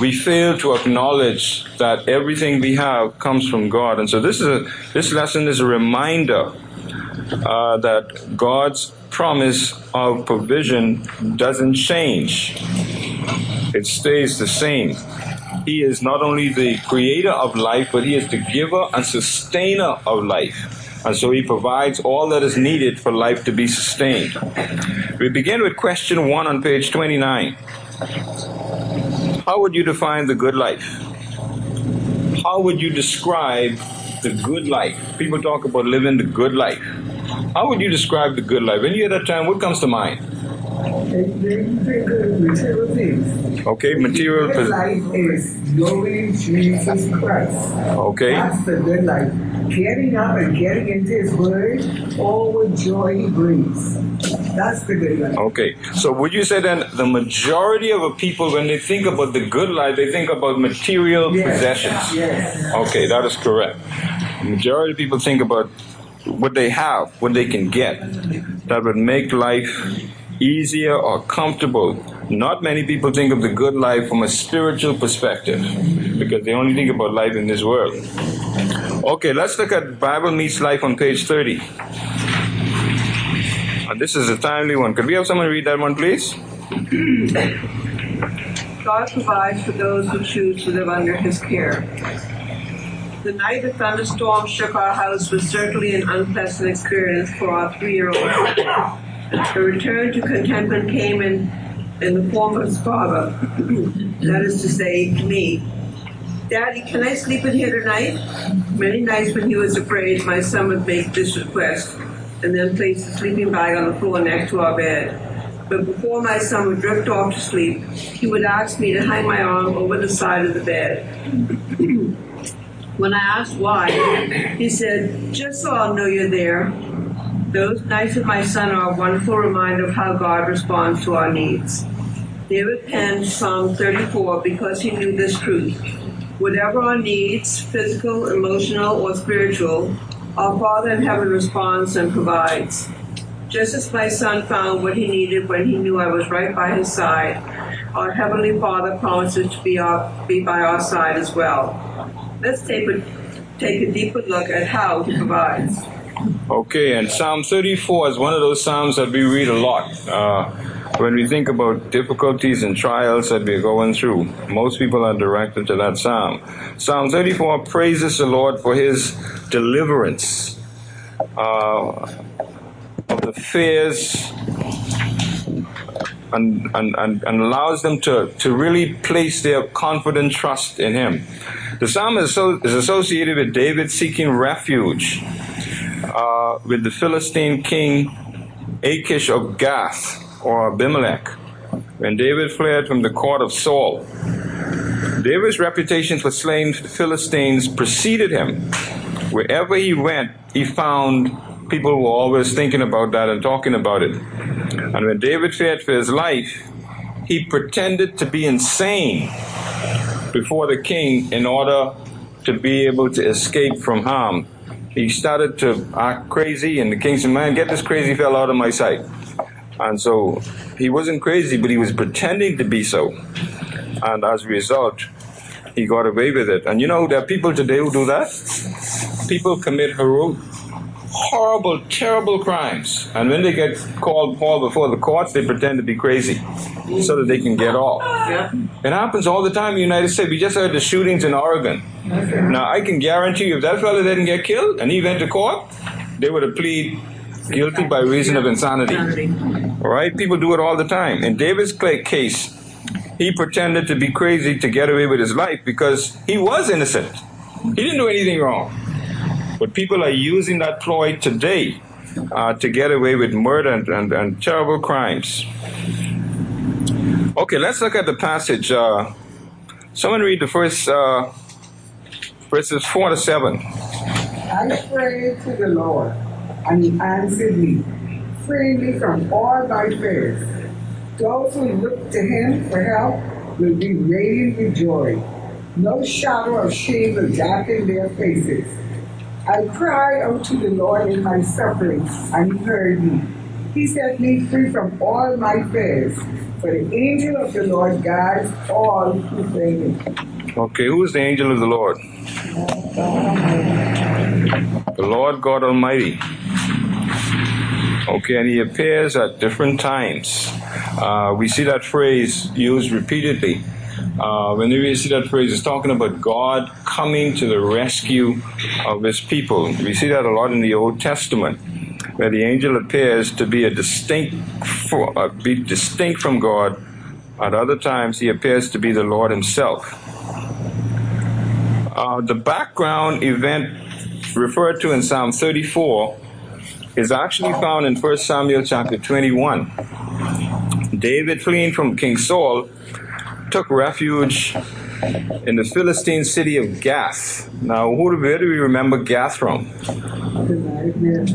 we fail to acknowledge that everything we have comes from God. And so this is a, this lesson is a reminder uh, that God's promise of provision doesn't change. It stays the same. He is not only the creator of life, but he is the giver and sustainer of life. And so he provides all that is needed for life to be sustained. We begin with question one on page 29. How would you define the good life? How would you describe the good life? People talk about living the good life. How would you describe the good life? When you hear that term, what comes to mind? material things. Okay, material. The life is knowing Jesus Christ. Okay. That's the good life. Getting up and getting into His Word, all with joy He brings. That's the good life. Okay, so would you say then the majority of a people, when they think about the good life, they think about material Yes. possessions? Yes. Okay, that is correct. The majority of people think about what they have, what they can get, that would make life easier or comfortable. Not many people think of the good life from a spiritual perspective because they only think about life in this world. Okay, let's look at Bible Meets Life on page 30. And this is a timely one. Could we have someone read that one, please? God provides for those who choose to live under his care. The night the thunderstorm shook our house was certainly an unpleasant experience for our three-year-old. The return to contentment came in, in the form of his father, that is to say, me. Daddy, can I sleep in here tonight? Many nights when he was afraid, my son would make this request and then placed the sleeping bag on the floor next to our bed. But before my son would drift off to sleep, he would ask me to hang my arm over the side of the bed. when I asked why, he said, just so I'll know you're there. Those nights with my son are a wonderful reminder of how God responds to our needs. David penned Psalm 34 because he knew this truth. Whatever our needs, physical, emotional, or spiritual, our Father in heaven responds and provides. Just as my son found what he needed when he knew I was right by his side, our Heavenly Father promises to be, our, be by our side as well. Let's take a, take a deeper look at how he provides. Okay, and Psalm 34 is one of those Psalms that we read a lot. Uh, when we think about difficulties and trials that we're going through, most people are directed to that Psalm. Psalm 34 praises the Lord for his deliverance uh, of the fears and, and, and, allows them to, to really place their confident trust in him. The psalm is, so, is associated with David seeking refuge uh, with the Philistine king Achish of Gath or Abimelech when David fled from the court of Saul. David's reputation for slaying the Philistines preceded him. Wherever he went, he found people were always thinking about that and talking about it. And when David feared for his life, he pretended to be insane before the king in order to be able to escape from harm. He started to act crazy, and the king said, Man, get this crazy fellow out of my sight. And so he wasn't crazy, but he was pretending to be so. And as a result, he got away with it. And you know, there are people today who do that. People commit heroic, horrible, terrible crimes. And when they get called Paul before the courts, they pretend to be crazy so that they can get off. Yeah. It happens all the time in the United States. We just heard the shootings in Oregon. Now, I can guarantee you, if that fellow didn't get killed and he went to court, they would have pleaded guilty by reason of insanity. All right? People do it all the time. In David's cla- case, he pretended to be crazy to get away with his life because he was innocent. He didn't do anything wrong. But people are using that ploy today uh, to get away with murder and, and, and terrible crimes. Okay, let's look at the passage. Uh, someone read the first uh, verses 4 to 7. I prayed to the Lord, and he answered me. Free me from all my fears. Those who look to him for help will be radiant with joy. No shadow of shame will darken their faces. I cried unto the Lord in my suffering, and he heard me. He set me free from all my fears. For the angel of the Lord guides all who fear. Okay, who is the angel of the Lord? The Lord God Almighty. Okay, and he appears at different times. Uh, we see that phrase used repeatedly. Uh, whenever you see that phrase, it's talking about God coming to the rescue of his people. We see that a lot in the Old Testament, where the angel appears to be a distinct, uh, be distinct from God. At other times, he appears to be the Lord himself. Uh, the background event referred to in Psalm 34 is actually found in 1 Samuel chapter 21. David, fleeing from King Saul, took refuge in the Philistine city of Gath. Now, who, do we remember Gath from?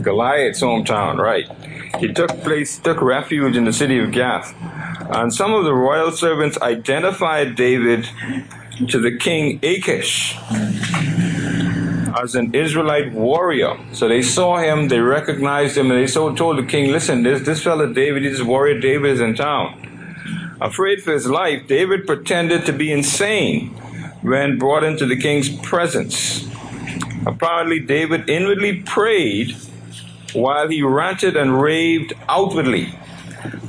Goliath's hometown, right. He took place, took refuge in the city of Gath. And some of the royal servants identified David to the king Achish as an Israelite warrior. So they saw him, they recognized him, and they so told the king, listen, this, this fellow David, this warrior David is in town. Afraid for his life, David pretended to be insane when brought into the king's presence. Apparently, David inwardly prayed while he ranted and raved outwardly.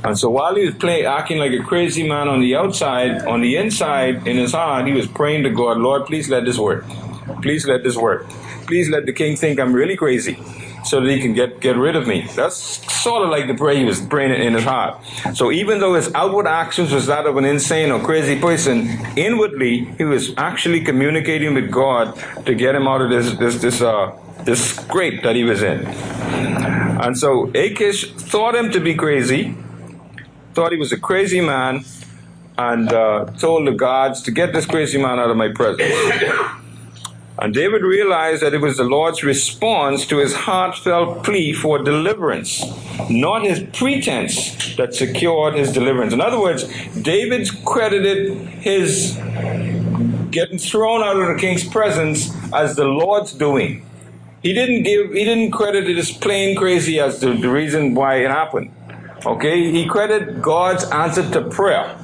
And so while he was playing, acting like a crazy man on the outside, on the inside, in his heart, he was praying to God, Lord, please let this work. Please let this work. Please let the king think I'm really crazy so that he can get, get rid of me. That's sort of like the prayer he was praying in his heart. So even though his outward actions was that of an insane or crazy person, inwardly he was actually communicating with God to get him out of this this this uh this scrape that he was in. And so Achish thought him to be crazy, thought he was a crazy man, and uh, told the gods to get this crazy man out of my presence. And David realized that it was the Lord's response to his heartfelt plea for deliverance, not his pretense that secured his deliverance. In other words, David credited his getting thrown out of the king's presence as the Lord's doing. He didn't give he didn't credit it as plain crazy as the, the reason why it happened. Okay? He credited God's answer to prayer.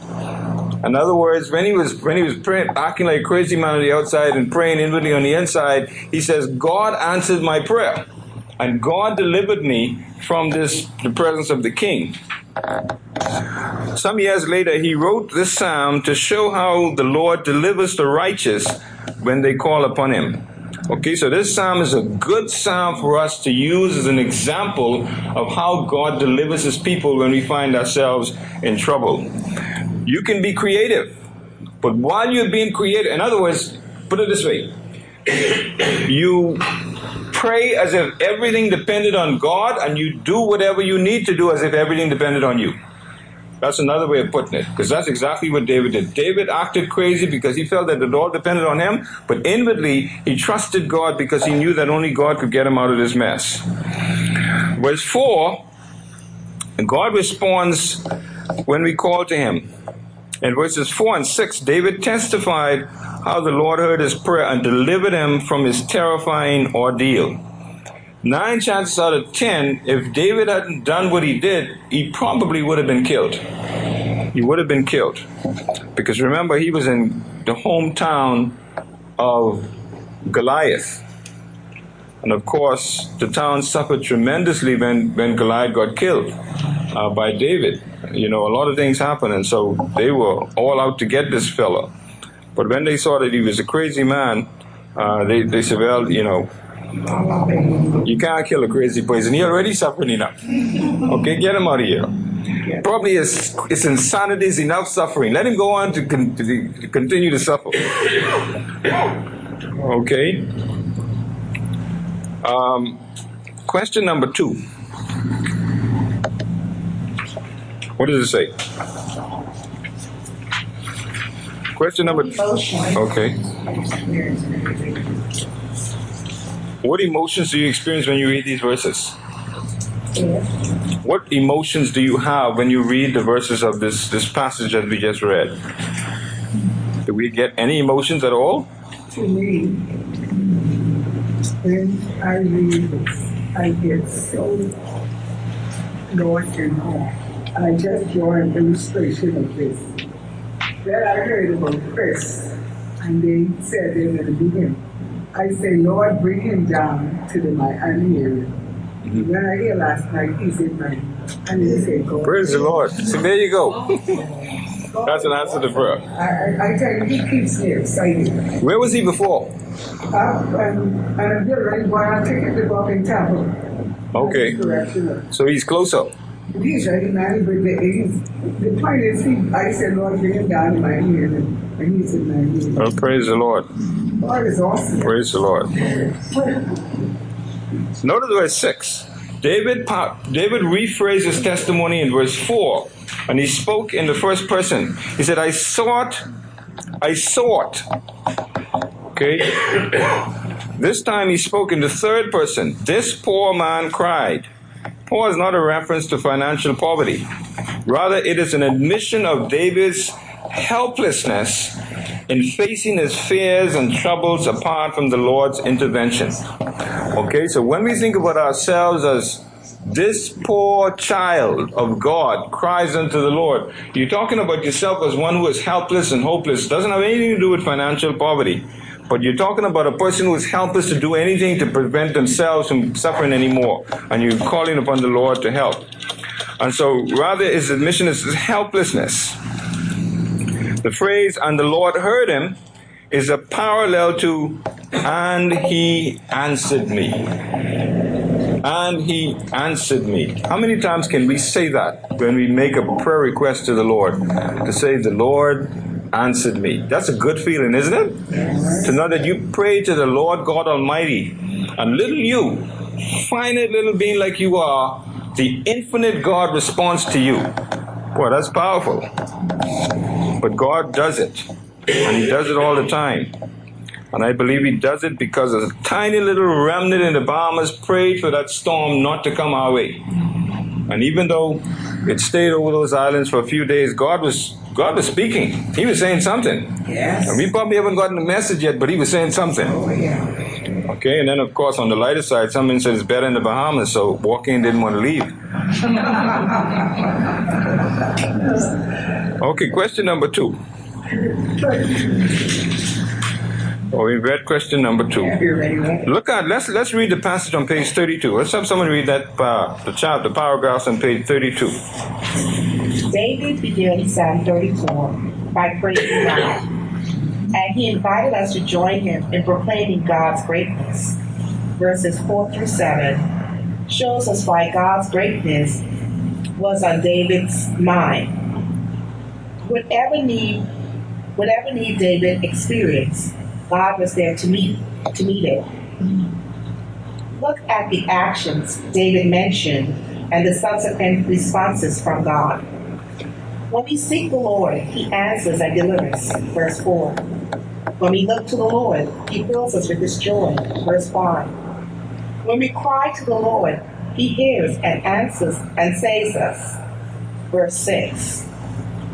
In other words, when he was when he was praying, acting like a crazy man on the outside and praying inwardly on the inside, he says, "God answered my prayer, and God delivered me from this the presence of the king." Some years later, he wrote this psalm to show how the Lord delivers the righteous when they call upon him. Okay, so this psalm is a good psalm for us to use as an example of how God delivers his people when we find ourselves in trouble. You can be creative. But while you're being creative, in other words, put it this way you pray as if everything depended on God, and you do whatever you need to do as if everything depended on you. That's another way of putting it, because that's exactly what David did. David acted crazy because he felt that it all depended on him, but inwardly he trusted God because he knew that only God could get him out of this mess. Verse 4 God responds when we call to him. In verses 4 and 6, David testified how the Lord heard his prayer and delivered him from his terrifying ordeal. Nine chances out of ten, if David hadn't done what he did, he probably would have been killed. He would have been killed. Because remember, he was in the hometown of Goliath. And of course, the town suffered tremendously when, when Goliath got killed uh, by David. You know, a lot of things happened, and so they were all out to get this fellow. But when they saw that he was a crazy man, uh, they, they said, well, you know, you can't kill a crazy person. He already suffering enough. Okay, get him out of here. Probably his, his insanity is enough suffering. Let him go on to, con- to continue to suffer. Okay. Um, question number two. What does it say? Question number Okay. What emotions do you experience when you read these verses? What emotions do you have when you read the verses of this, this passage that we just read? Do we get any emotions at all? To me, when I read I get so lost in home. I just draw an illustration of this. Then I heard about Chris, and they said they're going to be him. I say, Lord, bring him down to the Miami area. Mm-hmm. When I hear last night, he's in my, and he said, God. Praise the Lord. So there you go. That's an answer to prayer. I, I, I tell you, he keeps me excited. Where was he before? Uh, and, and I'm getting while I'm taking the book in Tampa. Okay. So he's closer. He's ready, man, but the, he's, the point is, he, I said, Lord, bring him down in my ear, and, he's in my ear. Oh, praise the Lord. God is awesome. Praise the Lord. Notice verse 6. David, David rephrased his testimony in verse 4, and he spoke in the first person. He said, I sought, I sought. Okay? This time he spoke in the third person. This poor man cried. Poor is not a reference to financial poverty. Rather, it is an admission of David's helplessness in facing his fears and troubles apart from the Lord's intervention. Okay, so when we think about ourselves as this poor child of God cries unto the Lord, you're talking about yourself as one who is helpless and hopeless. Doesn't have anything to do with financial poverty. But you're talking about a person who is helpless to do anything to prevent themselves from suffering anymore. And you're calling upon the Lord to help. And so rather his admission is helplessness. The phrase, and the Lord heard him, is a parallel to, and he answered me. And he answered me. How many times can we say that when we make a prayer request to the Lord? To say, the Lord answered me. That's a good feeling, isn't it? To know that you pray to the Lord God Almighty, and little you, finite little being like you are, the infinite God responds to you. Boy, that's powerful. But God does it. And He does it all the time. And I believe He does it because a tiny little remnant in the Bahamas prayed for that storm not to come our way. And even though it stayed over those islands for a few days, God was God was speaking. He was saying something. Yes. And we probably haven't gotten the message yet, but he was saying something. Oh, yeah. Okay, and then of course on the lighter side, someone said it's better in the Bahamas, so Joaquin didn't want to leave. Okay, question number two. Oh, we read question number two. You ready, right? Look at let's let's read the passage on page thirty-two. Let's have someone read that uh, the chap the paragraphs on page thirty-two. David began Psalm 34 by praising God, and he invited us to join him in proclaiming God's greatness. Verses 4 through 7 shows us why God's greatness was on David's mind. Whatever need, whatever need David experienced, God was there to meet to meet it. Look at the actions David mentioned and the subsequent responses from God. When we seek the Lord, He answers and delivers. Verse 4. When we look to the Lord, He fills us with His joy. Verse 5. When we cry to the Lord, He hears and answers and saves us. Verse 6.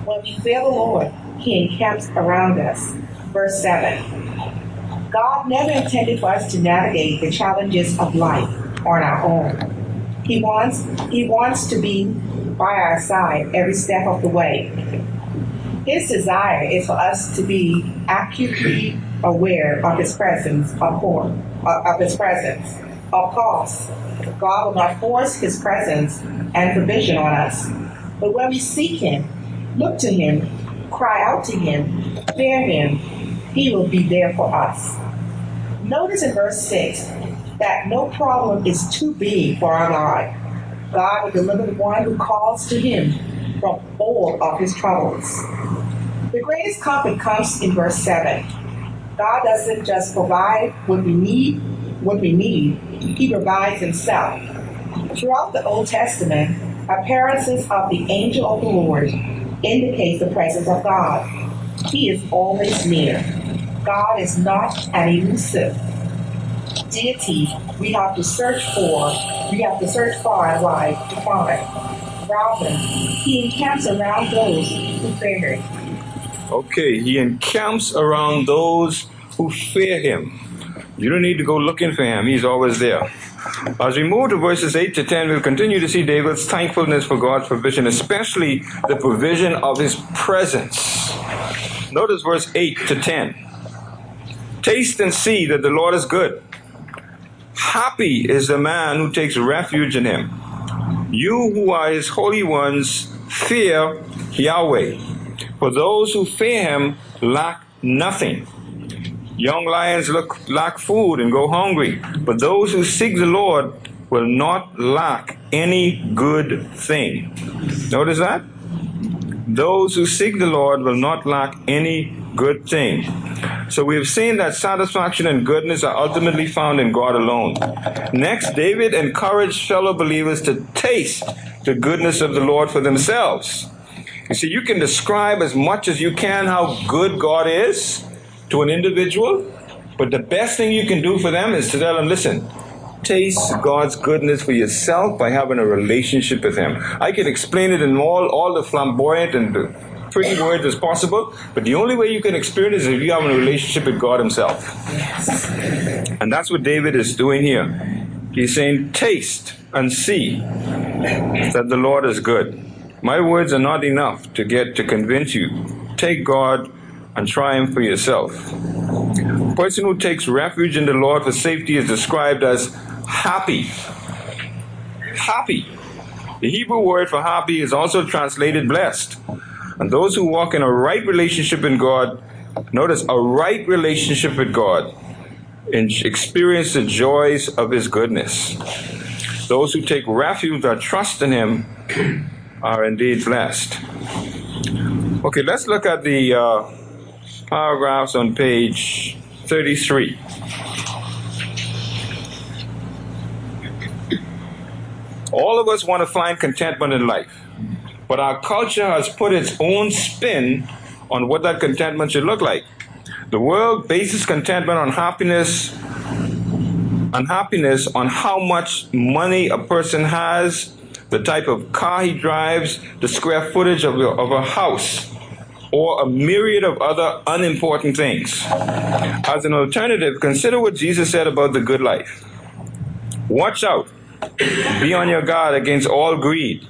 When we fear the Lord, He encamps around us. Verse 7. God never intended for us to navigate the challenges of life on our own. He wants He wants to be by our side every step of the way. His desire is for us to be acutely aware of His presence, of course, of His presence. Of course, God will not force His presence and provision on us, but when we seek Him, look to Him, cry out to Him, fear Him, He will be there for us. Notice in verse 6 that no problem is too big for our God. God will deliver the one who calls to him from all of his troubles. The greatest comfort comes in verse 7. God doesn't just provide what we need, what we need, he provides himself. Throughout the Old Testament, appearances of the angel of the Lord indicate the presence of God. He is always near. God is not an elusive deity we have to search for, we have to search far and wide to find. Rather, he encamps around those who fear him. Okay, he encamps around those who fear him. You don't need to go looking for him, he's always there. As we move to verses 8 to 10, we'll continue to see David's thankfulness for God's provision, especially the provision of his presence. Notice verse 8 to 10. Taste and see that the Lord is good. Happy is the man who takes refuge in him. You who are his holy ones, fear Yahweh. For those who fear him lack nothing. Young lions look, lack food and go hungry, but those who seek the Lord will not lack any good thing. Notice that? Those who seek the Lord will not lack any good thing. So we have seen that satisfaction and goodness are ultimately found in God alone. Next, David encouraged fellow believers to taste the goodness of the Lord for themselves. You see, you can describe as much as you can how good God is to an individual, but the best thing you can do for them is to tell them, listen, taste God's goodness for yourself by having a relationship with Him. I can explain it in all, all the flamboyant and pretty words as possible, but the only way you can experience it is if you have a relationship with God Himself. And that's what David is doing here. He's saying, taste and see that the Lord is good. My words are not enough to get to convince you. Take God and try Him for yourself. A person who takes refuge in the Lord for safety is described as happy. Happy. The Hebrew word for happy is also translated blessed. And those who walk in a right relationship in God, notice a right relationship with God, and experience the joys of His goodness. Those who take refuge or trust in Him are indeed blessed. Okay, let's look at the uh, paragraphs on page 33. All of us want to find contentment in life, but our culture has put its own spin on what that contentment should look like. The world bases contentment on happiness and happiness on how much money a person has, the type of car he drives, the square footage of of a house, or a myriad of other unimportant things. As an alternative, consider what Jesus said about the good life. Watch out. Be on your guard against all greed,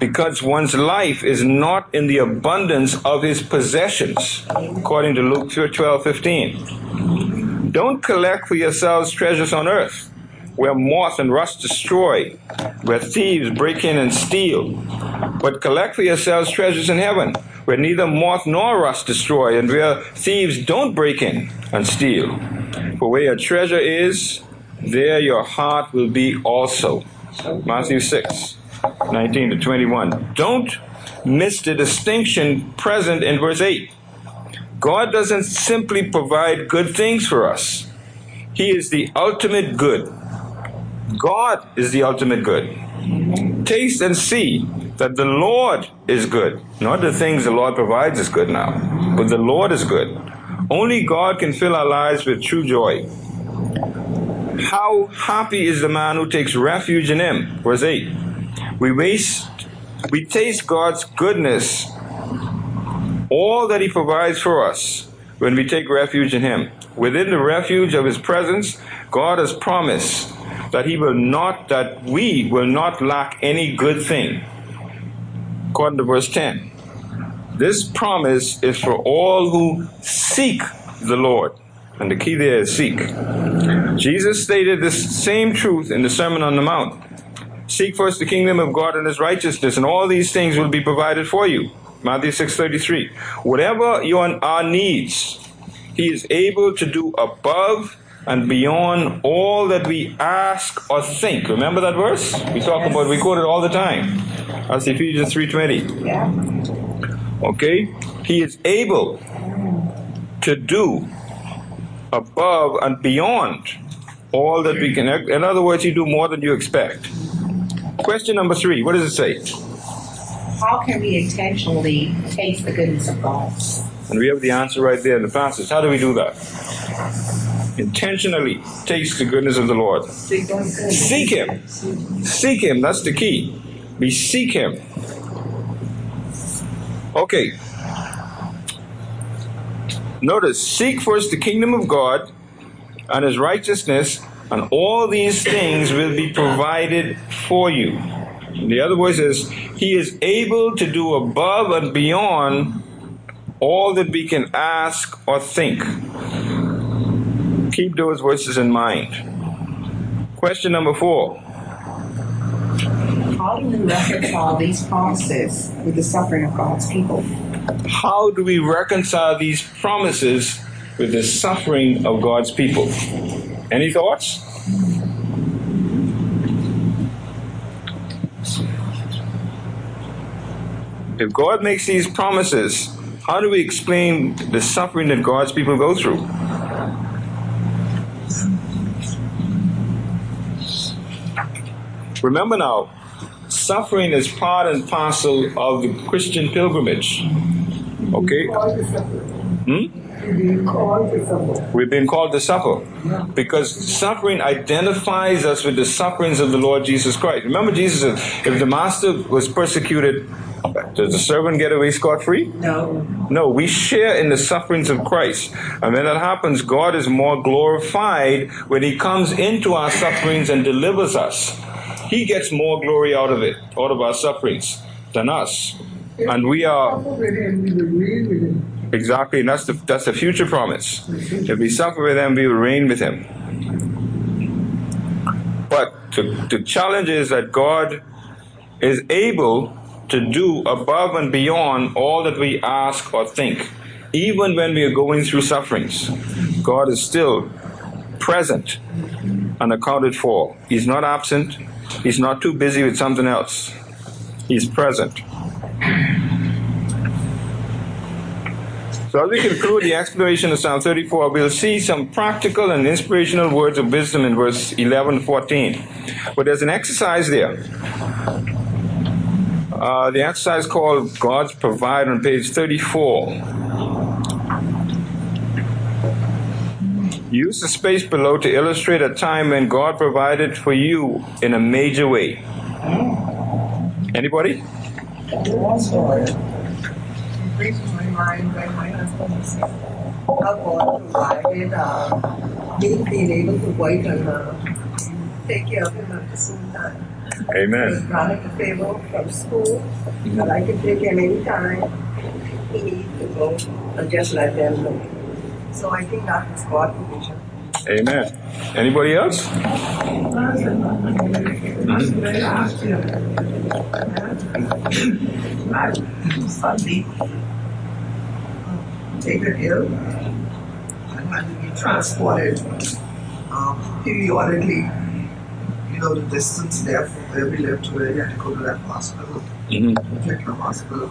because one's life is not in the abundance of his possessions, according to Luke 12 15. Don't collect for yourselves treasures on earth, where moth and rust destroy, where thieves break in and steal, but collect for yourselves treasures in heaven, where neither moth nor rust destroy, and where thieves don't break in and steal. For where your treasure is, there your heart will be also. Matthew 6, 19 to 21. Don't miss the distinction present in verse 8. God doesn't simply provide good things for us, He is the ultimate good. God is the ultimate good. Taste and see that the Lord is good. Not the things the Lord provides is good now, but the Lord is good. Only God can fill our lives with true joy. How happy is the man who takes refuge in him? Verse 8. We waste, we taste God's goodness, all that he provides for us when we take refuge in him. Within the refuge of his presence, God has promised that he will not, that we will not lack any good thing. According to verse 10. This promise is for all who seek the Lord. And the key there is seek. Jesus stated this same truth in the Sermon on the Mount. Seek first the kingdom of God and his righteousness, and all these things will be provided for you. Matthew 6:33. Whatever your our needs, he is able to do above and beyond all that we ask or think. Remember that verse? We talk Yes. about we quote it all the time. That's Ephesians 3:20. Yeah. Okay? He is able to do above and beyond all that we can. In other words, he do more than you expect. Question number three. What does it say? How can we intentionally taste the goodness of God? And we have the answer right there in the passage. How do we do that? Intentionally taste the goodness of the Lord. Seek Him. Seek Him. That's the key. We seek Him. Okay. Notice, seek first the kingdom of God and His righteousness, and all these things will be provided for you. The other voice is, He is able to do above and beyond all that we can ask or think. Keep those verses in mind. Question number four. How do we reconcile these promises with the suffering of God's people? How do we reconcile these promises with the suffering of God's people? Any thoughts? If God makes these promises, how do we explain the suffering that God's people go through? Remember now, suffering is part and parcel of the Christian pilgrimage. Okay? Hmm? You're being called to suffer. We've been called to suffer because suffering identifies us with the sufferings of the Lord Jesus Christ. Remember, Jesus said, if the master was persecuted, does the servant get away scot free? No. No, we share in the sufferings of Christ. And when that happens, God is more glorified when He comes into our sufferings and delivers us. He gets more glory out of it, out of our sufferings, than us. And we are Exactly, and that's the that's the future promise. If we suffer with him, we will reign with him. But the, the challenge is that God is able to do above and beyond all that we ask or think. Even when we are going through sufferings, God is still present and accounted for. He's not absent. He's not too busy with something else. He's present. So, as we conclude the exploration of Psalm 34, we'll see some practical and inspirational words of wisdom in verse 11 and 14. But there's an exercise there. Uh, the exercise called God's Provide on page 34. Use the space below to illustrate a time when God provided for you in a major way. Anybody? Mind when my husband was sick. How God provided uh, me being able to work and uh, take care of him at the same time. He Amen. granted a from school I could take him anytime he needed to go and just let them know. So I think that was God's provision. Amen. Anybody else? Taken ill and had to be transported um, periodically. You know, the distance there from where we lived to where we had to go to that hospital, Mhm. particular hospital.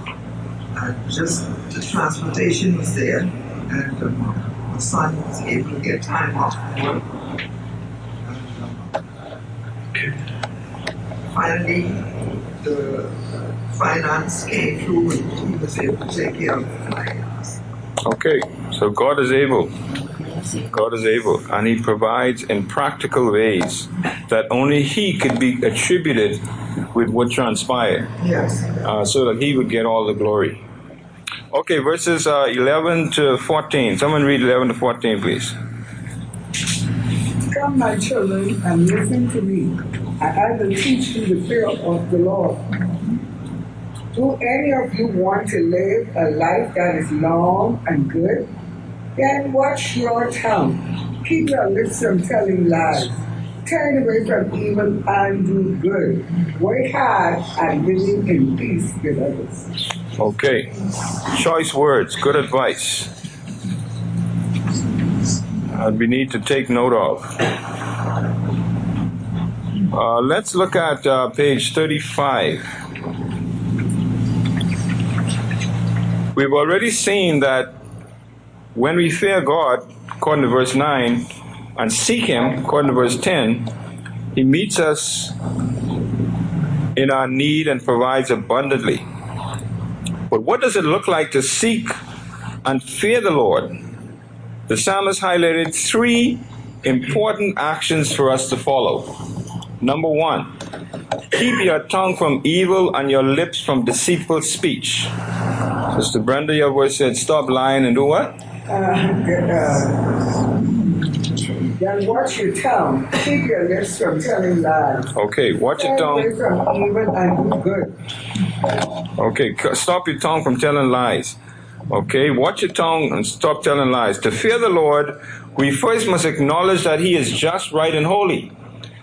And just the transportation was there, and um, my son was able to get time off from work. Um, finally, the finance came through and he was able to take care of the finance. Okay, so God is able. God is able, and He provides in practical ways that only He could be attributed with what transpired, Yes. uh, so that He would get all the glory. Okay, verses uh, 11 to 14. Someone read 11 to 14, please. Come, my children, and listen to me, I will teach you the fear of the Lord. Do any of you want to live a life that is long and good? Then watch your tongue. Keep your lips from telling lies. Turn away from evil and do good. Work hard at living in peace with others. Okay, choice words, good advice. And we need to take note of. Uh, let's look at uh, page 35. We've already seen that when we fear God, according to verse 9, and seek Him, according to verse 10, He meets us in our need and provides abundantly. But what does it look like to seek and fear the Lord? The psalmist highlighted three important actions for us to follow. Number one, keep your tongue from evil and your lips from deceitful speech. Sister Brenda, your voice said, stop lying and do what? Uh, uh, Then watch your tongue. Keep your lips from telling lies. Okay, watch your tongue. away from evil and good. Okay, stop your tongue from telling lies. Okay, watch your tongue and stop telling lies. To fear the Lord, we first must acknowledge that He is just, right, and holy.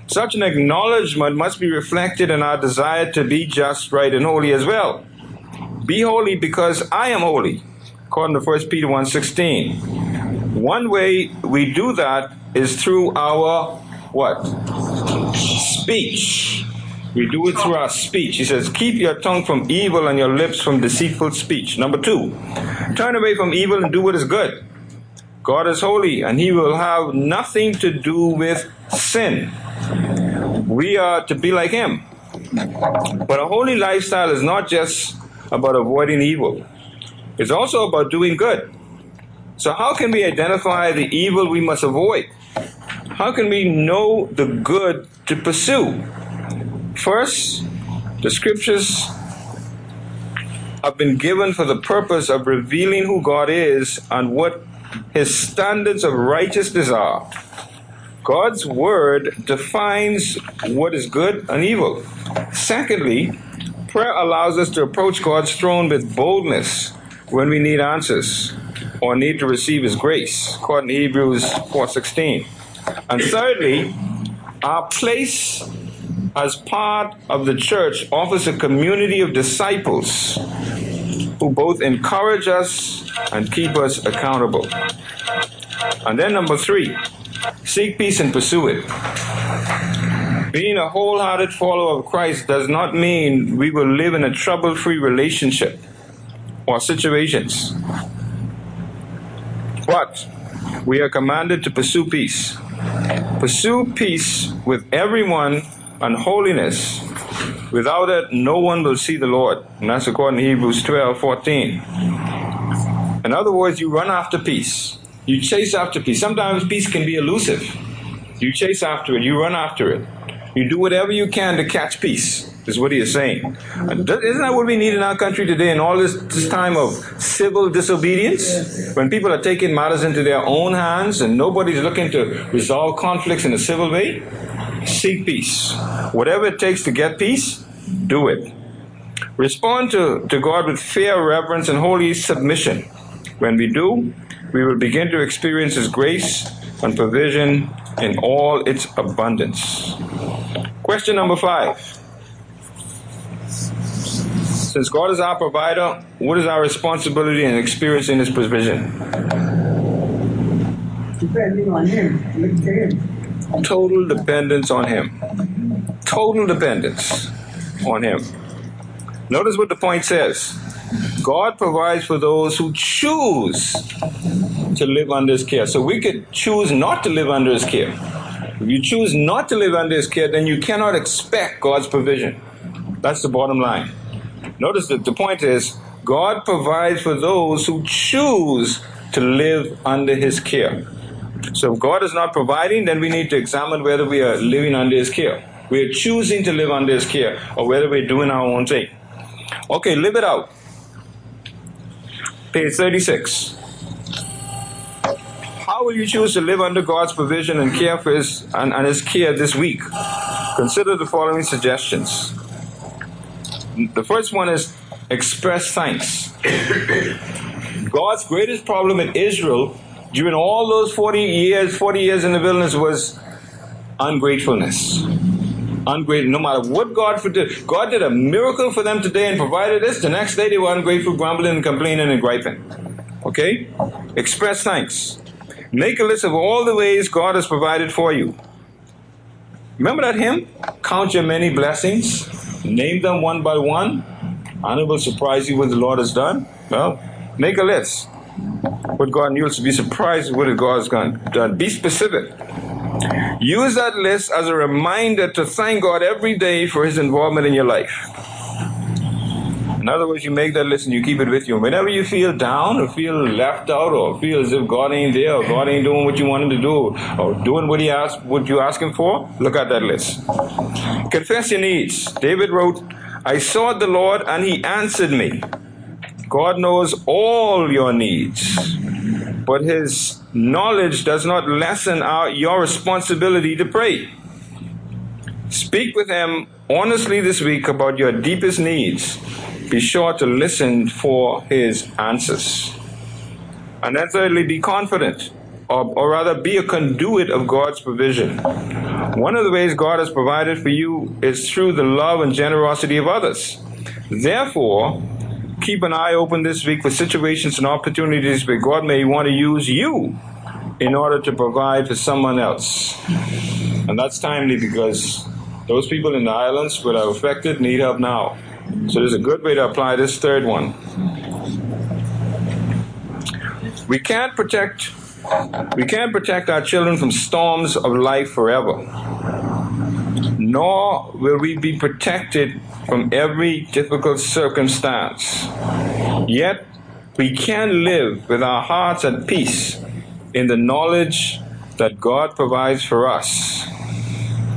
Such an acknowledgement must be reflected in our desire to be just, right, and holy as well. Be holy because I am holy, according to 1 Peter 1.16. One way we do that is through our what? Speech. We do it through our speech. He says, Keep your tongue from evil and your lips from deceitful speech. Number two, turn away from evil and do what is good. God is holy and he will have nothing to do with sin. We are to be like him. But a holy lifestyle is not just about avoiding evil, it's also about doing good. So, how can we identify the evil we must avoid? How can we know the good to pursue? First, the scriptures have been given for the purpose of revealing who God is and what his standards of righteousness are. God's word defines what is good and evil. Secondly, prayer allows us to approach God's throne with boldness when we need answers or need to receive his grace, according to Hebrews 4:16. And thirdly, our place as part of the church offers a community of disciples who both encourage us and keep us accountable. And then number three, seek peace and pursue it. Being a wholehearted follower of Christ does not mean we will live in a trouble free relationship or situations. But we are commanded to pursue peace. Pursue peace with everyone and holiness. Without it, no one will see the Lord. And that's according to Hebrews 12 14. In other words, you run after peace. You chase after peace. Sometimes peace can be elusive. You chase after it, you run after it. You do whatever you can to catch peace, is what he is saying. Isn't that what we need in our country today in all this, this time of civil disobedience? When people are taking matters into their own hands and nobody's looking to resolve conflicts in a civil way? Seek peace. Whatever it takes to get peace, do it. Respond to, to God with fear, reverence, and holy submission. When we do, we will begin to experience His grace and provision in all its abundance. Question number five. Since God is our provider, what is our responsibility in experiencing His provision? Depending on him. Look to him. Total dependence on Him. Total dependence on Him. Notice what the point says God provides for those who choose to live under His care. So we could choose not to live under His care. If you choose not to live under His care, then you cannot expect God's provision. That's the bottom line. Notice that the point is God provides for those who choose to live under His care. So if God is not providing, then we need to examine whether we are living under His care. We are choosing to live under His care, or whether we're doing our own thing. Okay, live it out. Page 36. How will you choose to live under God's provision and care for His and, and His care this week? Consider the following suggestions. The first one is express thanks. God's greatest problem in Israel during all those 40 years, 40 years in the wilderness was ungratefulness. Ungrateful. No matter what God did, God did a miracle for them today and provided this. The next day they were ungrateful, grumbling, and complaining and griping. Okay? Express thanks. Make a list of all the ways God has provided for you. Remember that hymn? Count your many blessings. Name them one by one. And it will surprise you what the Lord has done. Well, make a list. What God and you'll be surprised what God has done. Be specific. Use that list as a reminder to thank God every day for His involvement in your life. In other words, you make that list and you keep it with you. Whenever you feel down or feel left out or feel as if God ain't there or God ain't doing what you want Him to do or doing what He asked, what you ask Him for, look at that list. Confess your needs. David wrote, I sought the Lord and He answered me. God knows all your needs, but His knowledge does not lessen our, your responsibility to pray. Speak with him honestly this week about your deepest needs. Be sure to listen for his answers. And then, thirdly, be confident, or, or rather, be a conduit of God's provision. One of the ways God has provided for you is through the love and generosity of others. Therefore, keep an eye open this week for situations and opportunities where God may want to use you in order to provide for someone else. And that's timely because those people in the islands that are affected need help now. So there's a good way to apply this third one. We can't protect we can't protect our children from storms of life forever. Nor will we be protected from every difficult circumstance. Yet we can live with our hearts at peace in the knowledge that God provides for us.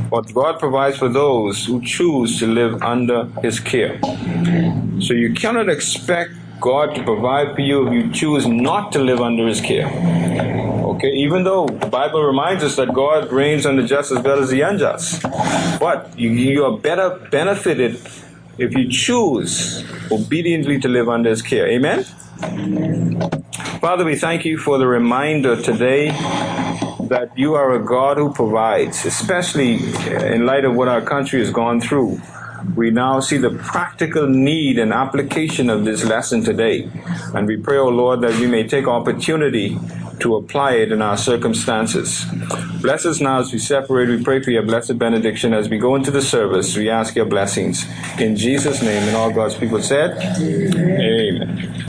What God provides for those who choose to live under His care. So you cannot expect God to provide for you if you choose not to live under His care. Okay, even though the Bible reminds us that God rains on the just as well as the unjust, but you, you are better benefited if you choose obediently to live under His care. Amen. Father, we thank you for the reminder today that you are a God who provides, especially in light of what our country has gone through we now see the practical need and application of this lesson today. And we pray, O oh Lord, that we may take opportunity to apply it in our circumstances. Bless us now as we separate. We pray for your blessed benediction as we go into the service. We ask your blessings. In Jesus' name, and all God's people said, Amen. Amen.